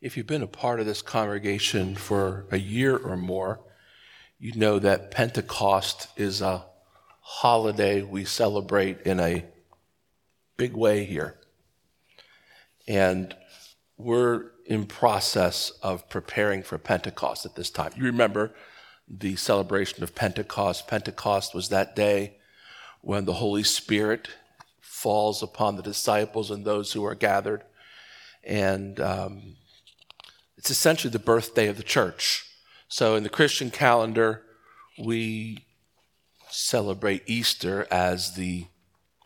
If you've been a part of this congregation for a year or more, you know that Pentecost is a holiday we celebrate in a big way here. And we're in process of preparing for Pentecost at this time. You remember the celebration of Pentecost. Pentecost was that day when the Holy Spirit falls upon the disciples and those who are gathered. And um, it's essentially the birthday of the church. So in the Christian calendar, we celebrate Easter as the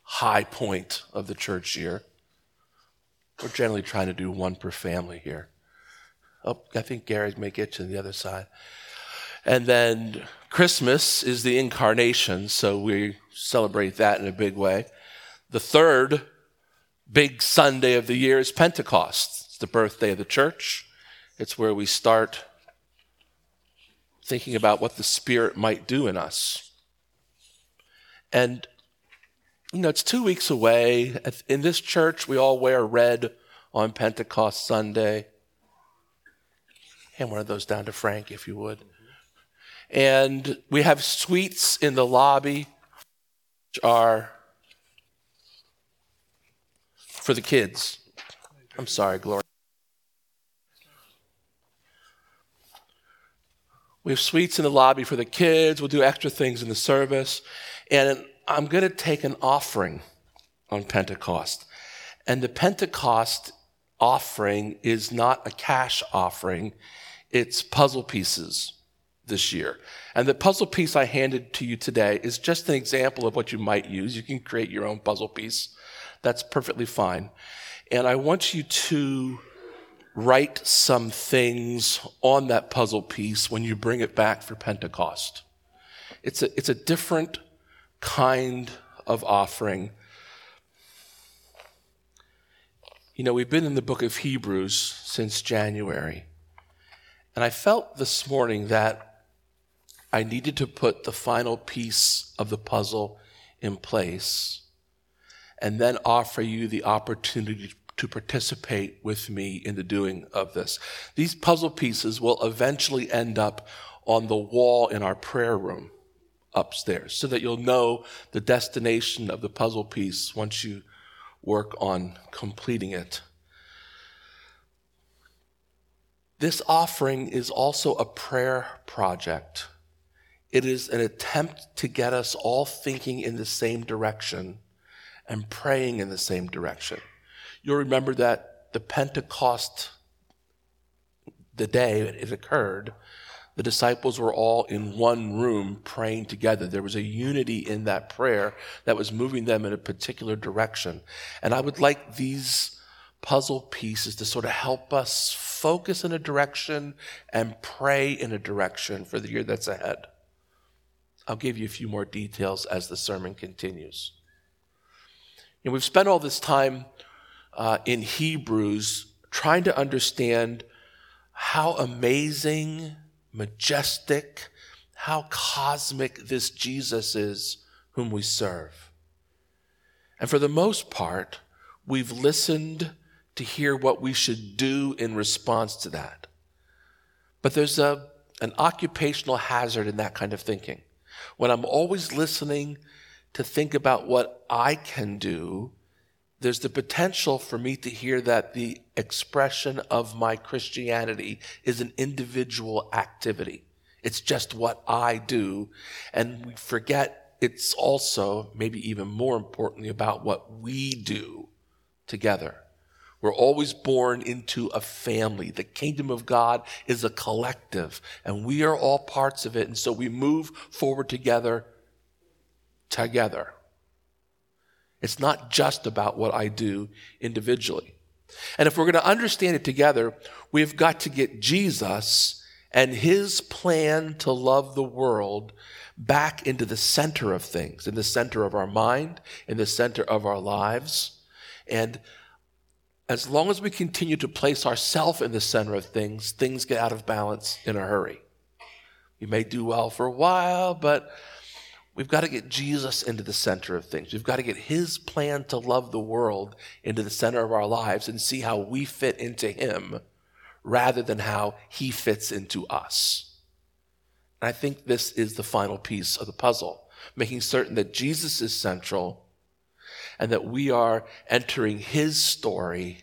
high point of the church year. We're generally trying to do one per family here. Oh, I think Gary may get to the other side. And then Christmas is the incarnation, so we celebrate that in a big way. The third big Sunday of the year is Pentecost. It's the birthday of the church. It's where we start thinking about what the Spirit might do in us. And, you know, it's two weeks away. In this church, we all wear red on Pentecost Sunday. Hand one of those down to Frank, if you would. And we have sweets in the lobby, which are for the kids. I'm sorry, Gloria. We have sweets in the lobby for the kids. We'll do extra things in the service. And I'm going to take an offering on Pentecost. And the Pentecost offering is not a cash offering, it's puzzle pieces this year. And the puzzle piece I handed to you today is just an example of what you might use. You can create your own puzzle piece. That's perfectly fine. And I want you to write some things on that puzzle piece when you bring it back for Pentecost. It's a, it's a different kind of offering. You know, we've been in the book of Hebrews since January. And I felt this morning that I needed to put the final piece of the puzzle in place and then offer you the opportunity to participate with me in the doing of this. These puzzle pieces will eventually end up on the wall in our prayer room upstairs so that you'll know the destination of the puzzle piece once you work on completing it. This offering is also a prayer project. It is an attempt to get us all thinking in the same direction and praying in the same direction. You'll remember that the Pentecost, the day it occurred, the disciples were all in one room praying together. There was a unity in that prayer that was moving them in a particular direction. And I would like these puzzle pieces to sort of help us focus in a direction and pray in a direction for the year that's ahead. I'll give you a few more details as the sermon continues. And we've spent all this time uh, in Hebrews trying to understand how amazing, majestic, how cosmic this Jesus is whom we serve. And for the most part, we've listened to hear what we should do in response to that. But there's a, an occupational hazard in that kind of thinking. When I'm always listening to think about what I can do, there's the potential for me to hear that the expression of my Christianity is an individual activity. It's just what I do. And we forget it's also, maybe even more importantly, about what we do together. We're always born into a family. The kingdom of God is a collective, and we are all parts of it. And so we move forward together, together. It's not just about what I do individually. And if we're going to understand it together, we've got to get Jesus and his plan to love the world back into the center of things, in the center of our mind, in the center of our lives. And as long as we continue to place ourselves in the center of things, things get out of balance in a hurry. We may do well for a while, but We've got to get Jesus into the center of things. We've got to get his plan to love the world into the center of our lives and see how we fit into him rather than how he fits into us. And I think this is the final piece of the puzzle, making certain that Jesus is central and that we are entering his story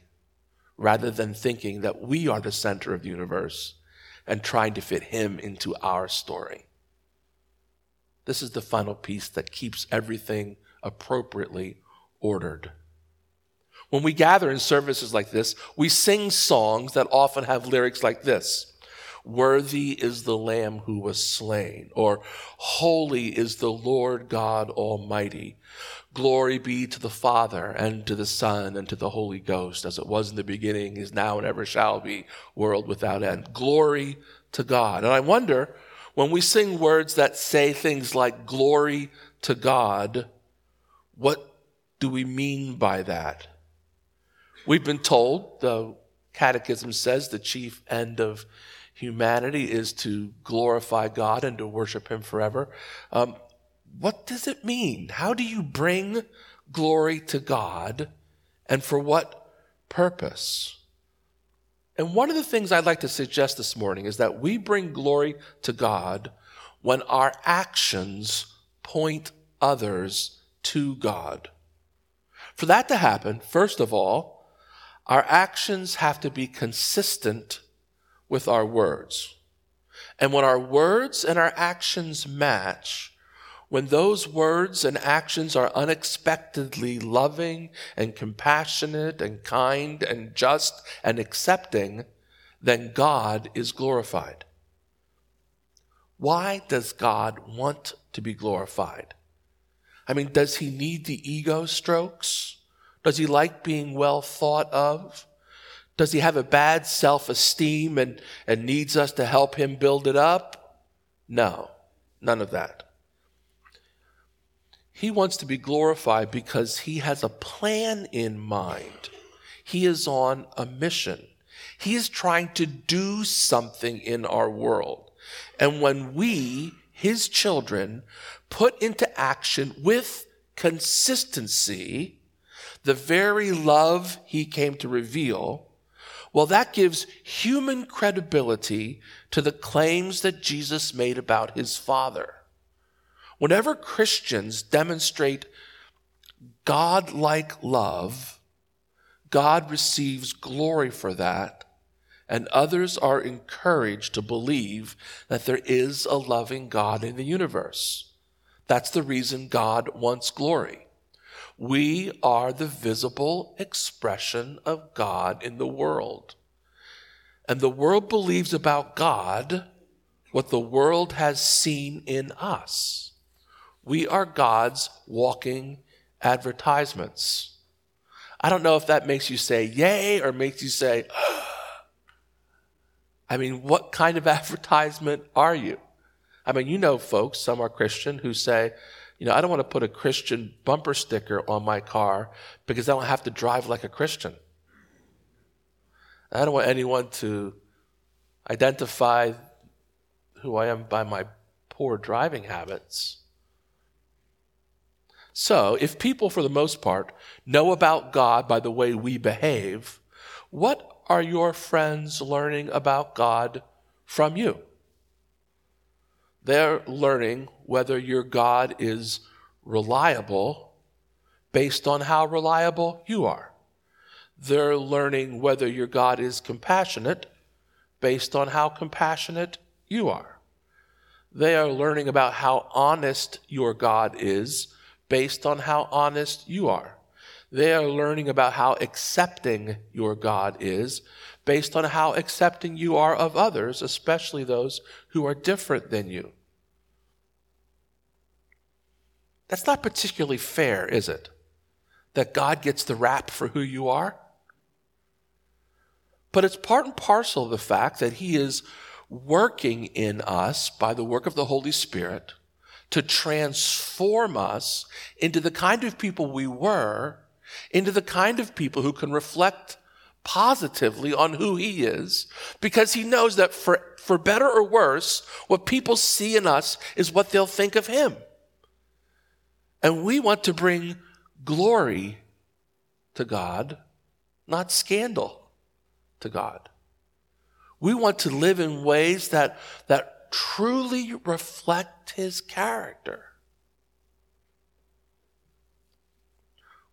rather than thinking that we are the center of the universe and trying to fit him into our story. This is the final piece that keeps everything appropriately ordered. When we gather in services like this, we sing songs that often have lyrics like this Worthy is the Lamb who was slain, or Holy is the Lord God Almighty. Glory be to the Father, and to the Son, and to the Holy Ghost, as it was in the beginning, is now, and ever shall be, world without end. Glory to God. And I wonder, when we sing words that say things like glory to God, what do we mean by that? We've been told, the Catechism says, the chief end of humanity is to glorify God and to worship Him forever. Um, what does it mean? How do you bring glory to God and for what purpose? And one of the things I'd like to suggest this morning is that we bring glory to God when our actions point others to God. For that to happen, first of all, our actions have to be consistent with our words. And when our words and our actions match, when those words and actions are unexpectedly loving and compassionate and kind and just and accepting, then God is glorified. Why does God want to be glorified? I mean, does he need the ego strokes? Does he like being well thought of? Does he have a bad self esteem and, and needs us to help him build it up? No, none of that. He wants to be glorified because he has a plan in mind. He is on a mission. He is trying to do something in our world. And when we, his children, put into action with consistency the very love he came to reveal, well, that gives human credibility to the claims that Jesus made about his Father. Whenever Christians demonstrate God like love, God receives glory for that, and others are encouraged to believe that there is a loving God in the universe. That's the reason God wants glory. We are the visible expression of God in the world. And the world believes about God what the world has seen in us. We are God's walking advertisements. I don't know if that makes you say yay or makes you say, I mean, what kind of advertisement are you? I mean, you know folks, some are Christian, who say, you know, I don't want to put a Christian bumper sticker on my car because I don't have to drive like a Christian. I don't want anyone to identify who I am by my poor driving habits. So, if people, for the most part, know about God by the way we behave, what are your friends learning about God from you? They're learning whether your God is reliable based on how reliable you are. They're learning whether your God is compassionate based on how compassionate you are. They are learning about how honest your God is based on how honest you are. They are learning about how accepting your God is based on how accepting you are of others, especially those who are different than you. That's not particularly fair, is it? That God gets the rap for who you are? But it's part and parcel of the fact that He is working in us by the work of the Holy Spirit to transform us into the kind of people we were, into the kind of people who can reflect positively on who He is, because He knows that for, for better or worse, what people see in us is what they'll think of Him. And we want to bring glory to God, not scandal to God. We want to live in ways that, that truly reflect his character.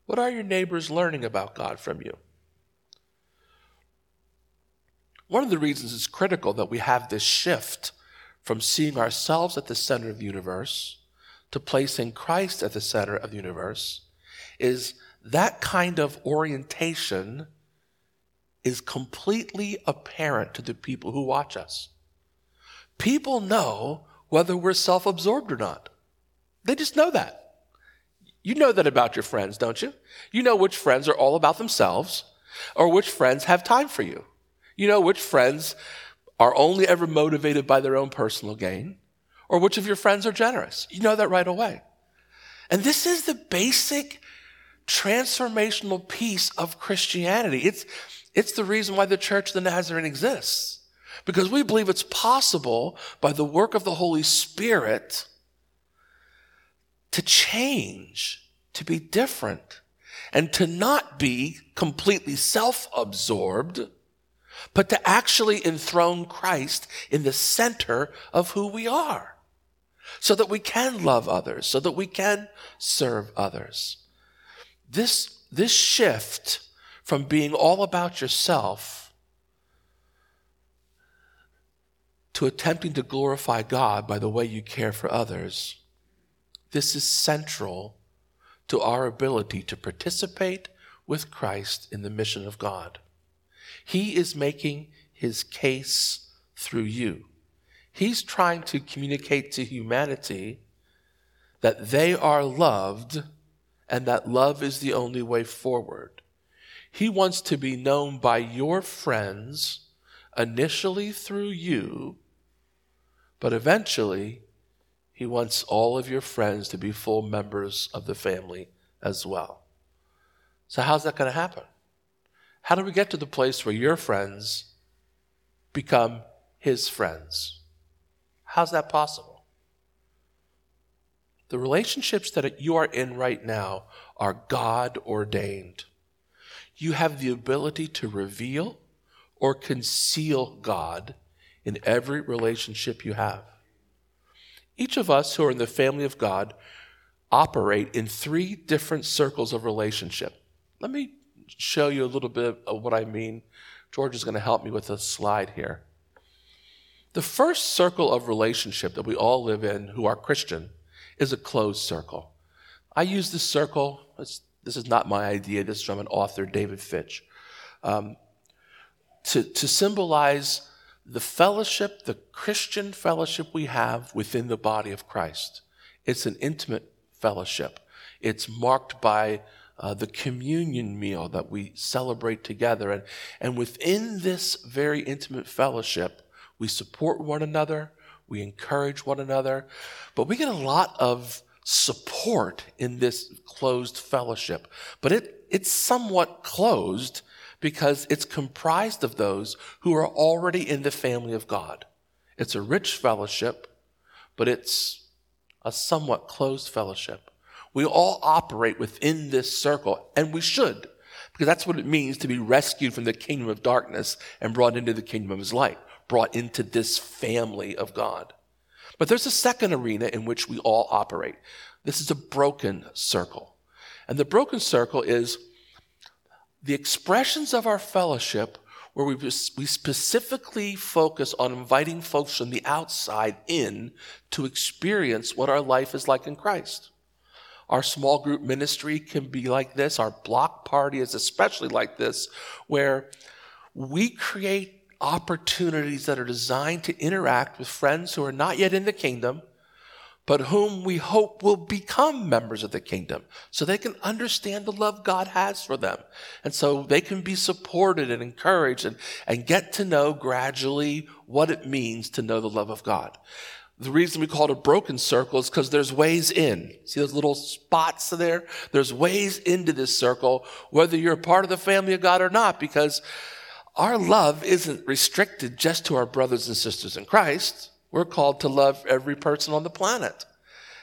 What are your neighbors learning about God from you? One of the reasons it's critical that we have this shift from seeing ourselves at the center of the universe to placing Christ at the center of the universe is that kind of orientation is completely apparent to the people who watch us. People know whether we're self absorbed or not. They just know that. You know that about your friends, don't you? You know which friends are all about themselves or which friends have time for you. You know which friends are only ever motivated by their own personal gain or which of your friends are generous. You know that right away. And this is the basic transformational piece of Christianity. It's, it's the reason why the Church of the Nazarene exists. Because we believe it's possible by the work of the Holy Spirit to change, to be different, and to not be completely self absorbed, but to actually enthrone Christ in the center of who we are so that we can love others, so that we can serve others. This, this shift from being all about yourself to attempting to glorify God by the way you care for others, this is central to our ability to participate with Christ in the mission of God. He is making his case through you. He's trying to communicate to humanity that they are loved and that love is the only way forward. He wants to be known by your friends, initially through you, but eventually, he wants all of your friends to be full members of the family as well. So, how's that going to happen? How do we get to the place where your friends become his friends? How's that possible? The relationships that you are in right now are God ordained. You have the ability to reveal or conceal God in every relationship you have. Each of us who are in the family of God operate in three different circles of relationship. Let me show you a little bit of what I mean. George is going to help me with a slide here. The first circle of relationship that we all live in who are Christian is a closed circle. I use this circle, this is not my idea, this is from an author, David Fitch, um, to, to symbolize the fellowship, the Christian fellowship we have within the body of Christ. It's an intimate fellowship. It's marked by uh, the communion meal that we celebrate together. And, and within this very intimate fellowship, we support one another, we encourage one another, but we get a lot of support in this closed fellowship. But it, it's somewhat closed because it's comprised of those who are already in the family of God. It's a rich fellowship, but it's a somewhat closed fellowship. We all operate within this circle, and we should, because that's what it means to be rescued from the kingdom of darkness and brought into the kingdom of his light brought into this family of God. But there's a second arena in which we all operate. This is a broken circle. And the broken circle is the expressions of our fellowship where we, we specifically focus on inviting folks from the outside in to experience what our life is like in Christ. Our small group ministry can be like this. Our block party is especially like this, where we create opportunities that are designed to interact with friends who are not yet in the kingdom, but whom we hope will become members of the kingdom so they can understand the love God has for them. And so they can be supported and encouraged and, and get to know gradually what it means to know the love of God. The reason we call it a broken circle is because there's ways in. See those little spots there? There's ways into this circle, whether you're a part of the family of God or not, because our love isn't restricted just to our brothers and sisters in Christ. We're called to love every person on the planet.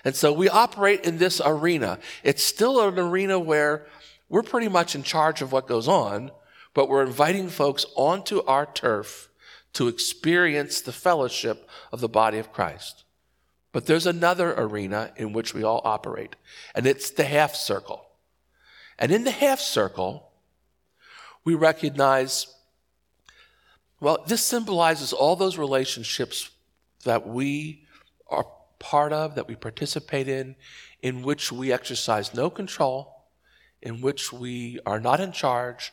And so we operate in this arena. It's still an arena where we're pretty much in charge of what goes on, but we're inviting folks onto our turf to experience the fellowship of the body of Christ. But there's another arena in which we all operate, and it's the half circle. And in the half circle, we recognize, well, this symbolizes all those relationships that we are part of, that we participate in, in which we exercise no control, in which we are not in charge,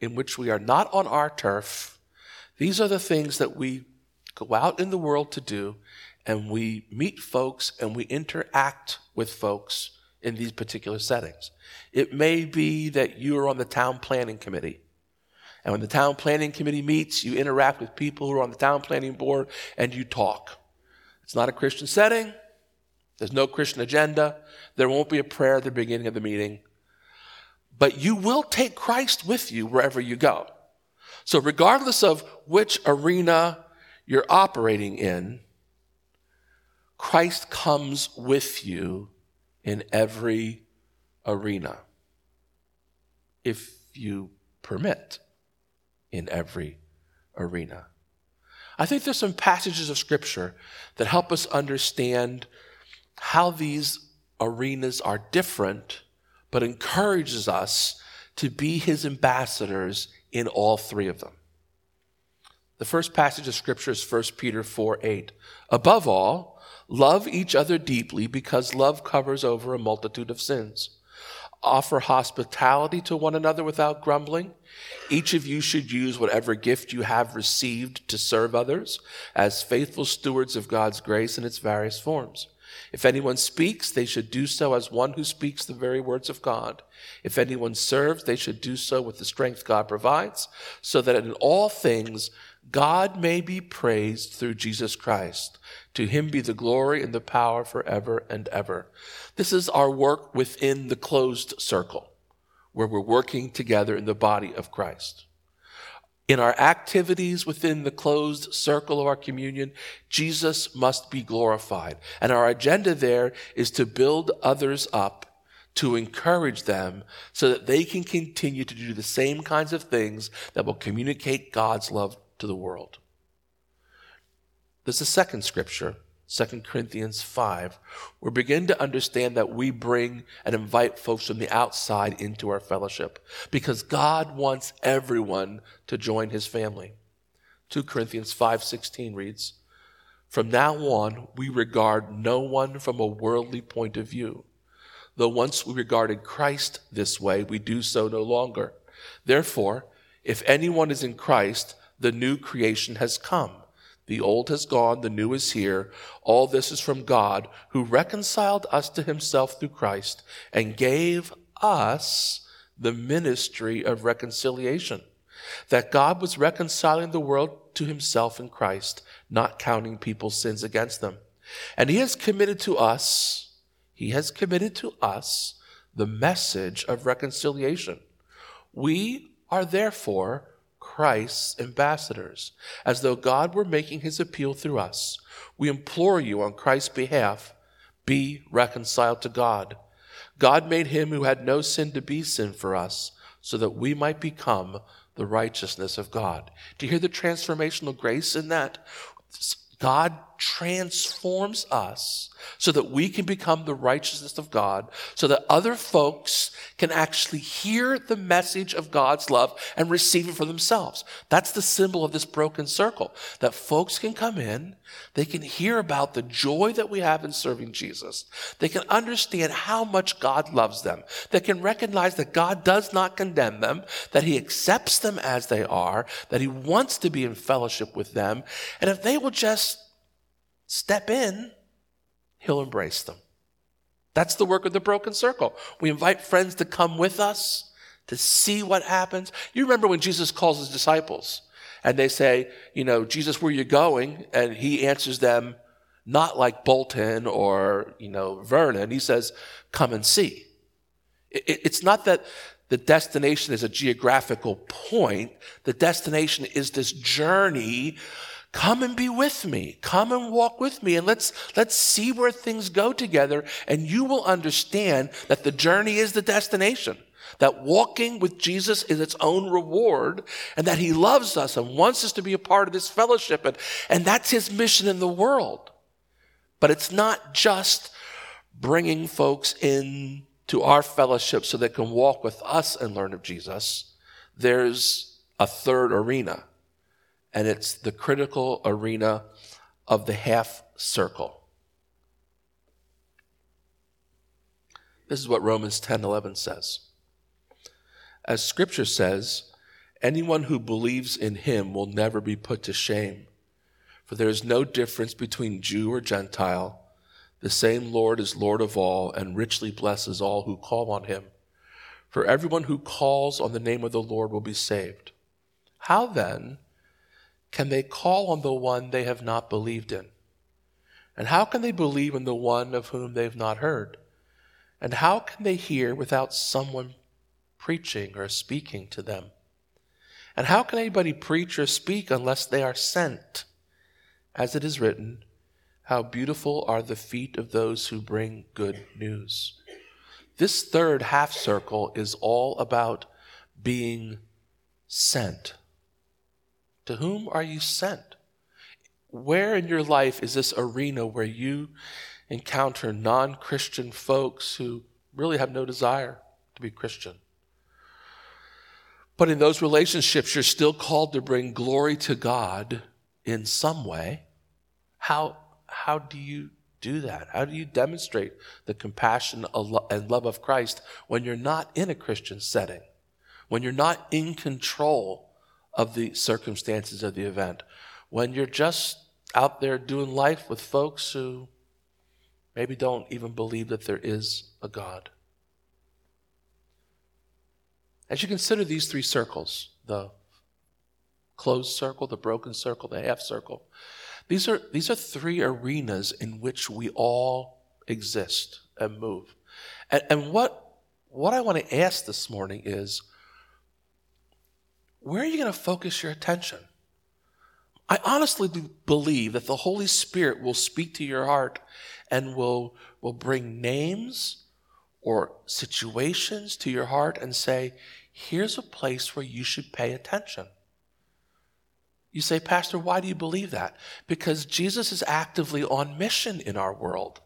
in which we are not on our turf. These are the things that we go out in the world to do, and we meet folks and we interact with folks in these particular settings. It may be that you are on the town planning committee. And when the town planning committee meets, you interact with people who are on the town planning board and you talk. It's not a Christian setting. There's no Christian agenda. There won't be a prayer at the beginning of the meeting. But you will take Christ with you wherever you go. So, regardless of which arena you're operating in, Christ comes with you in every arena, if you permit, in every arena. I think there's some passages of Scripture that help us understand how these arenas are different, but encourages us to be His ambassadors in all three of them. The first passage of Scripture is 1 Peter 4 8. Above all, Love each other deeply because love covers over a multitude of sins. Offer hospitality to one another without grumbling. Each of you should use whatever gift you have received to serve others as faithful stewards of God's grace in its various forms. If anyone speaks, they should do so as one who speaks the very words of God. If anyone serves, they should do so with the strength God provides, so that in all things God may be praised through Jesus Christ. To him be the glory and the power forever and ever. This is our work within the closed circle, where we're working together in the body of Christ. In our activities within the closed circle of our communion, Jesus must be glorified. And our agenda there is to build others up, to encourage them so that they can continue to do the same kinds of things that will communicate God's love to the world. There's a second scripture, 2 Corinthians 5, where we begin to understand that we bring and invite folks from the outside into our fellowship because God wants everyone to join his family. 2 Corinthians 5:16 reads, "From now on we regard no one from a worldly point of view. Though once we regarded Christ this way, we do so no longer. Therefore, if anyone is in Christ, the new creation has come. The old has gone, the new is here. All this is from God, who reconciled us to himself through Christ and gave us the ministry of reconciliation. That God was reconciling the world to himself in Christ, not counting people's sins against them. And he has committed to us, he has committed to us the message of reconciliation. We are therefore Christ's ambassadors, as though God were making his appeal through us. We implore you on Christ's behalf, be reconciled to God. God made him who had no sin to be sin for us, so that we might become the righteousness of God. Do you hear the transformational grace in that? God transforms us so that we can become the righteousness of God, so that other folks can actually hear the message of God's love and receive it for themselves. That's the symbol of this broken circle, that folks can come in, they can hear about the joy that we have in serving Jesus. They can understand how much God loves them. They can recognize that God does not condemn them, that He accepts them as they are, that He wants to be in fellowship with them. And if they will just step in, He'll embrace them. That's the work of the broken circle. We invite friends to come with us to see what happens. You remember when Jesus calls his disciples and they say, you know, Jesus, where are you going? And he answers them not like Bolton or, you know, Vernon. He says, come and see. It's not that the destination is a geographical point. The destination is this journey Come and be with me. Come and walk with me and let's, let's see where things go together and you will understand that the journey is the destination. that walking with Jesus is its own reward and that he loves us and wants us to be a part of this fellowship. And, and that's his mission in the world. But it's not just bringing folks in to our fellowship so they can walk with us and learn of Jesus. There's a third arena, and it's the critical arena of the half circle. This is what Romans 10 11 says. As scripture says, anyone who believes in him will never be put to shame. For there is no difference between Jew or Gentile. The same Lord is Lord of all and richly blesses all who call on him. For everyone who calls on the name of the Lord will be saved. How then can they call on the one they have not believed in? And how can they believe in the one of whom they have not heard? And how can they hear without someone preaching or speaking to them? And how can anybody preach or speak unless they are sent? As it is written, How beautiful are the feet of those who bring good news. This third half circle is all about being sent. To whom are you sent? Where in your life is this arena where you encounter non Christian folks who really have no desire to be Christian. But in those relationships, you're still called to bring glory to God in some way. How, how do you do that? How do you demonstrate the compassion and love of Christ when you're not in a Christian setting? When you're not in control of the circumstances of the event? When you're just out there doing life with folks who maybe don't even believe that there is a God. As you consider these three circles, the closed circle, the broken circle, the half circle, these are, these are three arenas in which we all exist and move. And, and what, what I want to ask this morning is where are you going to focus your attention? I honestly do believe that the Holy Spirit will speak to your heart and will, will bring names or situations to your heart and say, here's a place where you should pay attention. You say, Pastor, why do you believe that? Because Jesus is actively on mission in our world.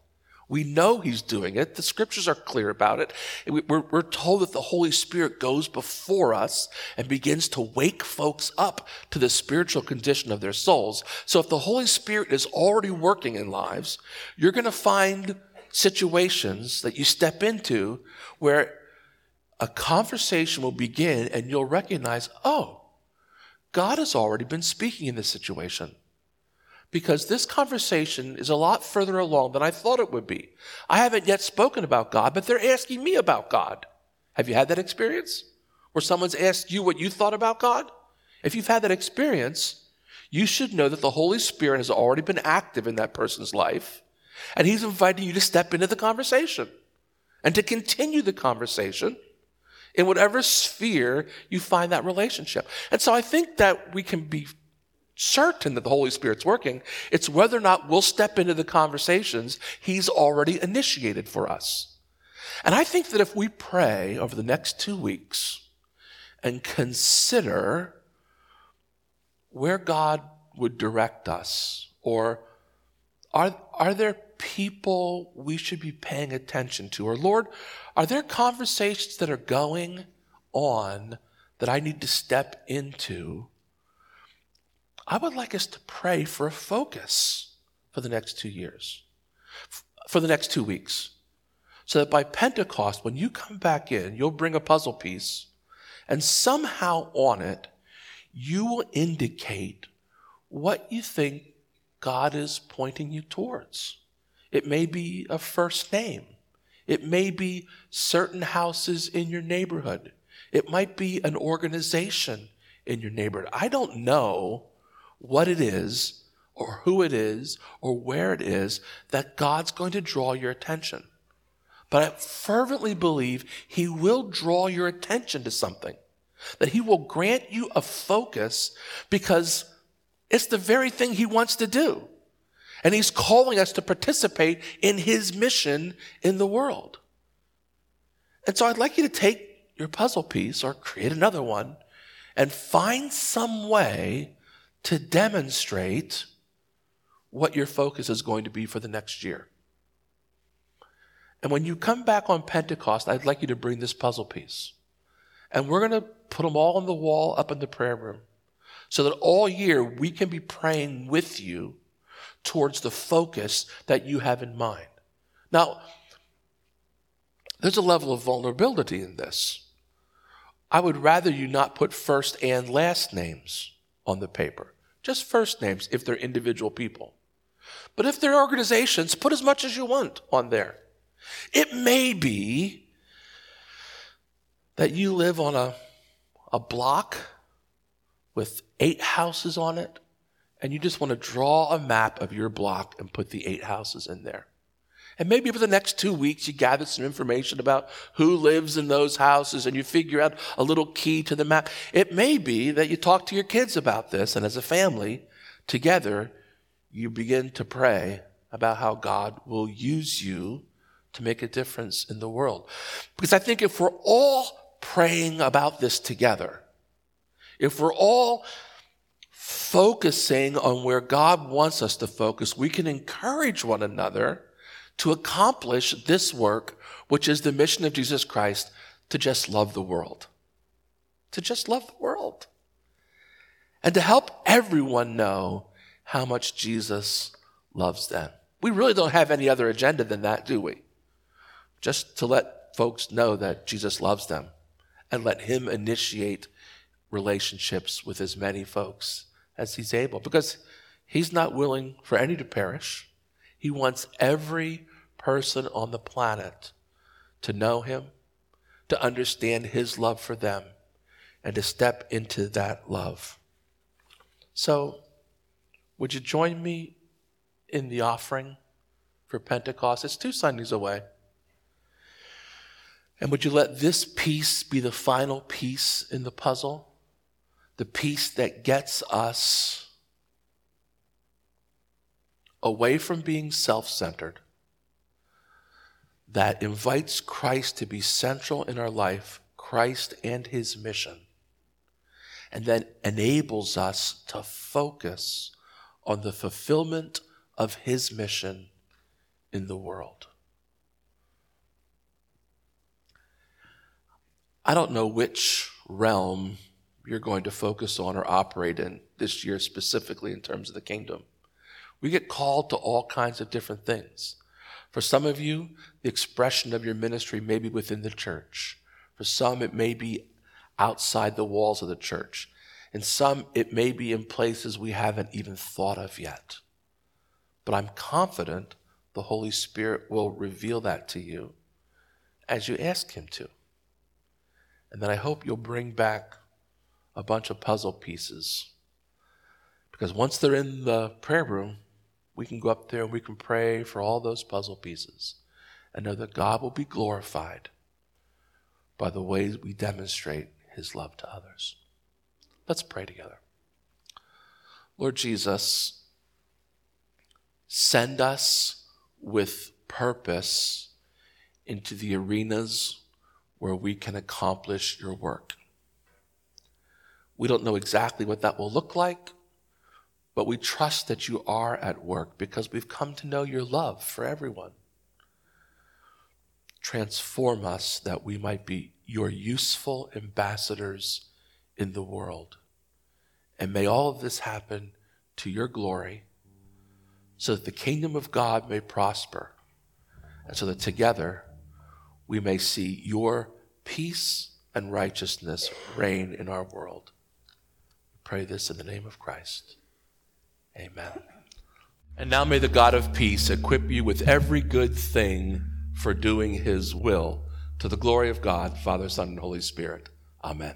We know he's doing it. The scriptures are clear about it. We're, we're, told that the Holy Spirit goes before us and begins to wake folks up to the spiritual condition of their souls. So if the Holy Spirit is already working in lives, you're going to find situations that you step into where a conversation will begin and you'll recognize, oh, God has already been speaking in this situation because this conversation is a lot further along than I thought it would be. I haven't yet spoken about God, but they're asking me about God. Have you had that experience? Where someone's asked you what you thought about God? If you've had that experience, you should know that the Holy Spirit has already been active in that person's life, and He's inviting you to step into the conversation and to continue the conversation in whatever sphere you find that relationship. And so I think that we can be certain that the Holy Spirit's working. It's whether or not we'll step into the conversations He's already initiated for us. And I think that if we pray over the next two weeks and consider where God would direct us, or are, are there people we should be paying attention to? Or Lord, are there conversations that are going on that I need to step into? I would like us to pray for a focus for the next two years, for the next two weeks. So that by Pentecost, when you come back in, you'll bring a puzzle piece, and somehow on it, you will indicate what you think God is pointing you towards. It may be a first name. It may be certain houses in your neighborhood. It might be an organization in your neighborhood. I don't know what it is or who it is or where it is that God's going to draw your attention. But I fervently believe He will draw your attention to something, that He will grant you a focus because it's the very thing He wants to do. And He's calling us to participate in His mission in the world. And so I'd like you to take your puzzle piece or create another one and find some way to demonstrate what your focus is going to be for the next year. And when you come back on Pentecost, I'd like you to bring this puzzle piece. And we're going to put them all on the wall up in the prayer room so that all year we can be praying with you towards the focus that you have in mind. Now, there's a level of vulnerability in this. I would rather you not put first and last names on the paper, just first names if they're individual people. But if they're organizations, put as much as you want on there. It may be that you live on a, a block with eight houses on it, and you just want to draw a map of your block and put the eight houses in there. And maybe over the next two weeks, you gather some information about who lives in those houses and you figure out a little key to the map. It may be that you talk to your kids about this, and as a family, together, you begin to pray about how God will use you to make a difference in the world. Because I think if we're all praying about this together, if we're all focusing on where God wants us to focus, we can encourage one another to accomplish this work, which is the mission of Jesus Christ to just love the world. To just love the world. And to help everyone know how much Jesus loves them. We really don't have any other agenda than that, do we? Just to let folks know that Jesus loves them and let Him initiate relationships with as many folks as He's able. Because He's not willing for any to perish, He wants every person on the planet to know Him, to understand His love for them, and to step into that love. So, would you join me in the offering for Pentecost? It's two Sundays away. And would you let this piece be the final piece in the puzzle? The piece that gets us away from being self centered, that invites Christ to be central in our life, Christ and his mission, and then enables us to focus on the fulfillment of his mission in the world. I don't know which realm you're going to focus on or operate in this year, specifically in terms of the kingdom. We get called to all kinds of different things. For some of you, the expression of your ministry may be within the church. For some, it may be outside the walls of the church. And some, it may be in places we haven't even thought of yet. But I'm confident the Holy Spirit will reveal that to you as you ask Him to. And then I hope you'll bring back a bunch of puzzle pieces. Because once they're in the prayer room, we can go up there and we can pray for all those puzzle pieces and know that God will be glorified by the ways we demonstrate His love to others. Let's pray together. Lord Jesus, send us with purpose into the arenas where we can accomplish your work. We don't know exactly what that will look like, but we trust that you are at work because we've come to know your love for everyone. Transform us that we might be your useful ambassadors in the world. And may all of this happen to your glory so that the kingdom of God may prosper and so that together we may see your peace and righteousness reign in our world. We pray this in the name of Christ. Amen. And now may the God of peace equip you with every good thing for doing his will to the glory of God, Father, Son, and Holy Spirit. Amen.